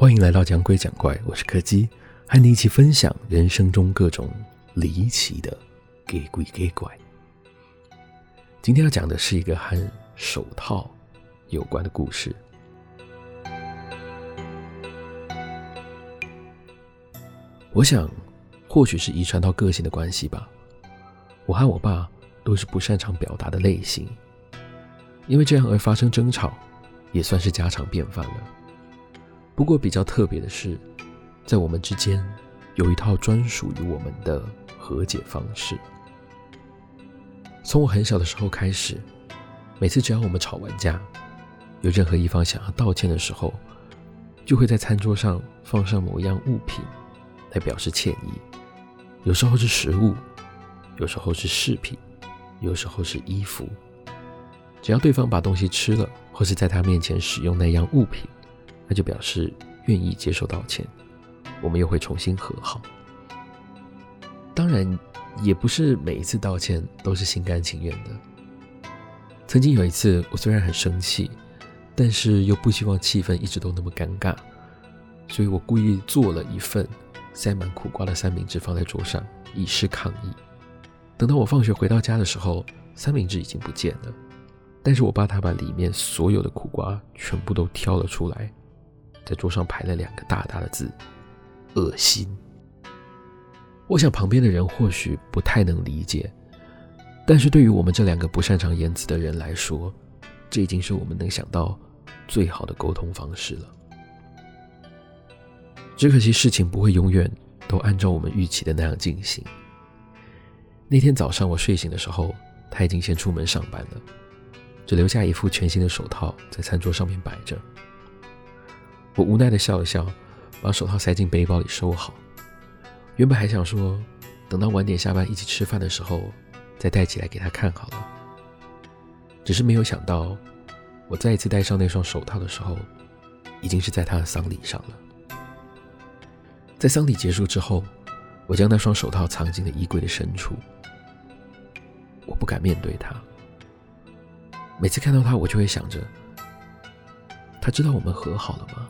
欢迎来到讲鬼讲怪，我是柯基，和你一起分享人生中各种离奇的给鬼给怪。今天要讲的是一个和手套有关的故事。我想，或许是遗传到个性的关系吧。我和我爸都是不擅长表达的类型，因为这样而发生争吵，也算是家常便饭了。不过比较特别的是，在我们之间有一套专属于我们的和解方式。从我很小的时候开始，每次只要我们吵完架，有任何一方想要道歉的时候，就会在餐桌上放上某一样物品来表示歉意。有时候是食物，有时候是饰品，有时候是衣服。只要对方把东西吃了，或是在他面前使用那样物品。那就表示愿意接受道歉，我们又会重新和好。当然，也不是每一次道歉都是心甘情愿的。曾经有一次，我虽然很生气，但是又不希望气氛一直都那么尴尬，所以我故意做了一份塞满苦瓜的三明治放在桌上，以示抗议。等到我放学回到家的时候，三明治已经不见了，但是我爸他把里面所有的苦瓜全部都挑了出来。在桌上排了两个大大的字：“恶心。”我想旁边的人或许不太能理解，但是对于我们这两个不擅长言辞的人来说，这已经是我们能想到最好的沟通方式了。只可惜事情不会永远都按照我们预期的那样进行。那天早上我睡醒的时候，他已经先出门上班了，只留下一副全新的手套在餐桌上面摆着。我无奈地笑了笑，把手套塞进背包里收好。原本还想说，等到晚点下班一起吃饭的时候，再戴起来给他看好了。只是没有想到，我再一次戴上那双手套的时候，已经是在他的丧礼上了。在丧礼结束之后，我将那双手套藏进了衣柜的深处。我不敢面对他。每次看到他，我就会想着，他知道我们和好了吗？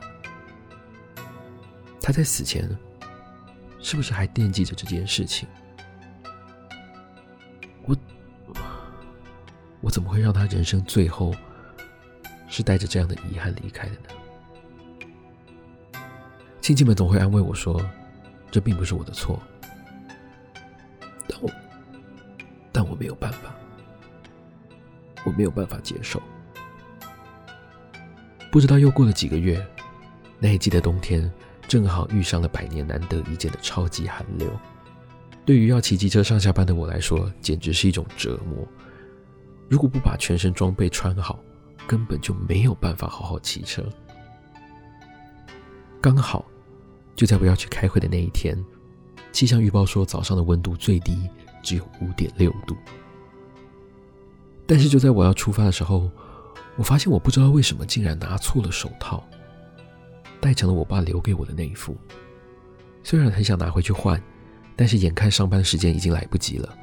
他在死前是不是还惦记着这件事情？我我怎么会让他人生最后是带着这样的遗憾离开的呢？亲戚们总会安慰我说，这并不是我的错，但我但我没有办法，我没有办法接受。不知道又过了几个月，那一季的冬天。正好遇上了百年难得一见的超级寒流，对于要骑机车上下班的我来说，简直是一种折磨。如果不把全身装备穿好，根本就没有办法好好骑车。刚好就在我要去开会的那一天，气象预报说早上的温度最低只有五点六度。但是就在我要出发的时候，我发现我不知道为什么竟然拿错了手套。戴成了我爸留给我的那一副，虽然很想拿回去换，但是眼看上班时间已经来不及了，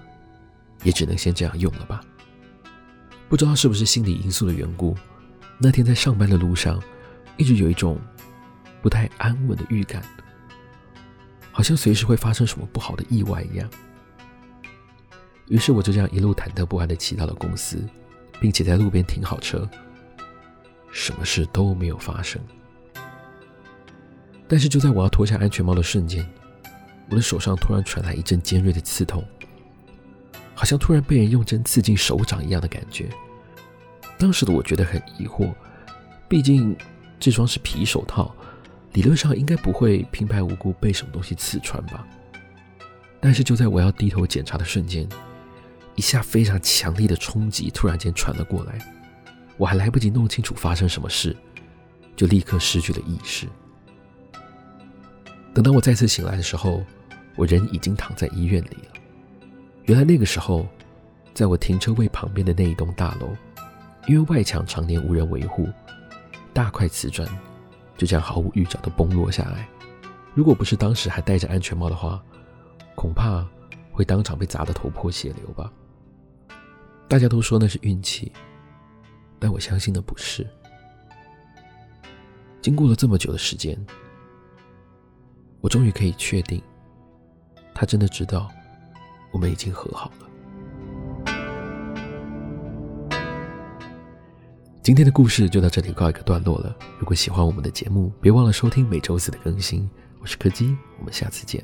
也只能先这样用了吧。不知道是不是心理因素的缘故，那天在上班的路上，一直有一种不太安稳的预感，好像随时会发生什么不好的意外一样。于是我就这样一路忐忑不安的骑到了公司，并且在路边停好车，什么事都没有发生。但是就在我要脱下安全帽的瞬间，我的手上突然传来一阵尖锐的刺痛，好像突然被人用针刺进手掌一样的感觉。当时的我觉得很疑惑，毕竟这双是皮手套，理论上应该不会平白无故被什么东西刺穿吧。但是就在我要低头检查的瞬间，一下非常强力的冲击突然间传了过来，我还来不及弄清楚发生什么事，就立刻失去了意识。等到我再次醒来的时候，我人已经躺在医院里了。原来那个时候，在我停车位旁边的那一栋大楼，因为外墙常年无人维护，大块瓷砖就这样毫无预兆地崩落下来。如果不是当时还戴着安全帽的话，恐怕会当场被砸得头破血流吧。大家都说那是运气，但我相信那不是。经过了这么久的时间。我终于可以确定，他真的知道我们已经和好了。今天的故事就到这里告一个段落了。如果喜欢我们的节目，别忘了收听每周四的更新。我是柯基，我们下次见。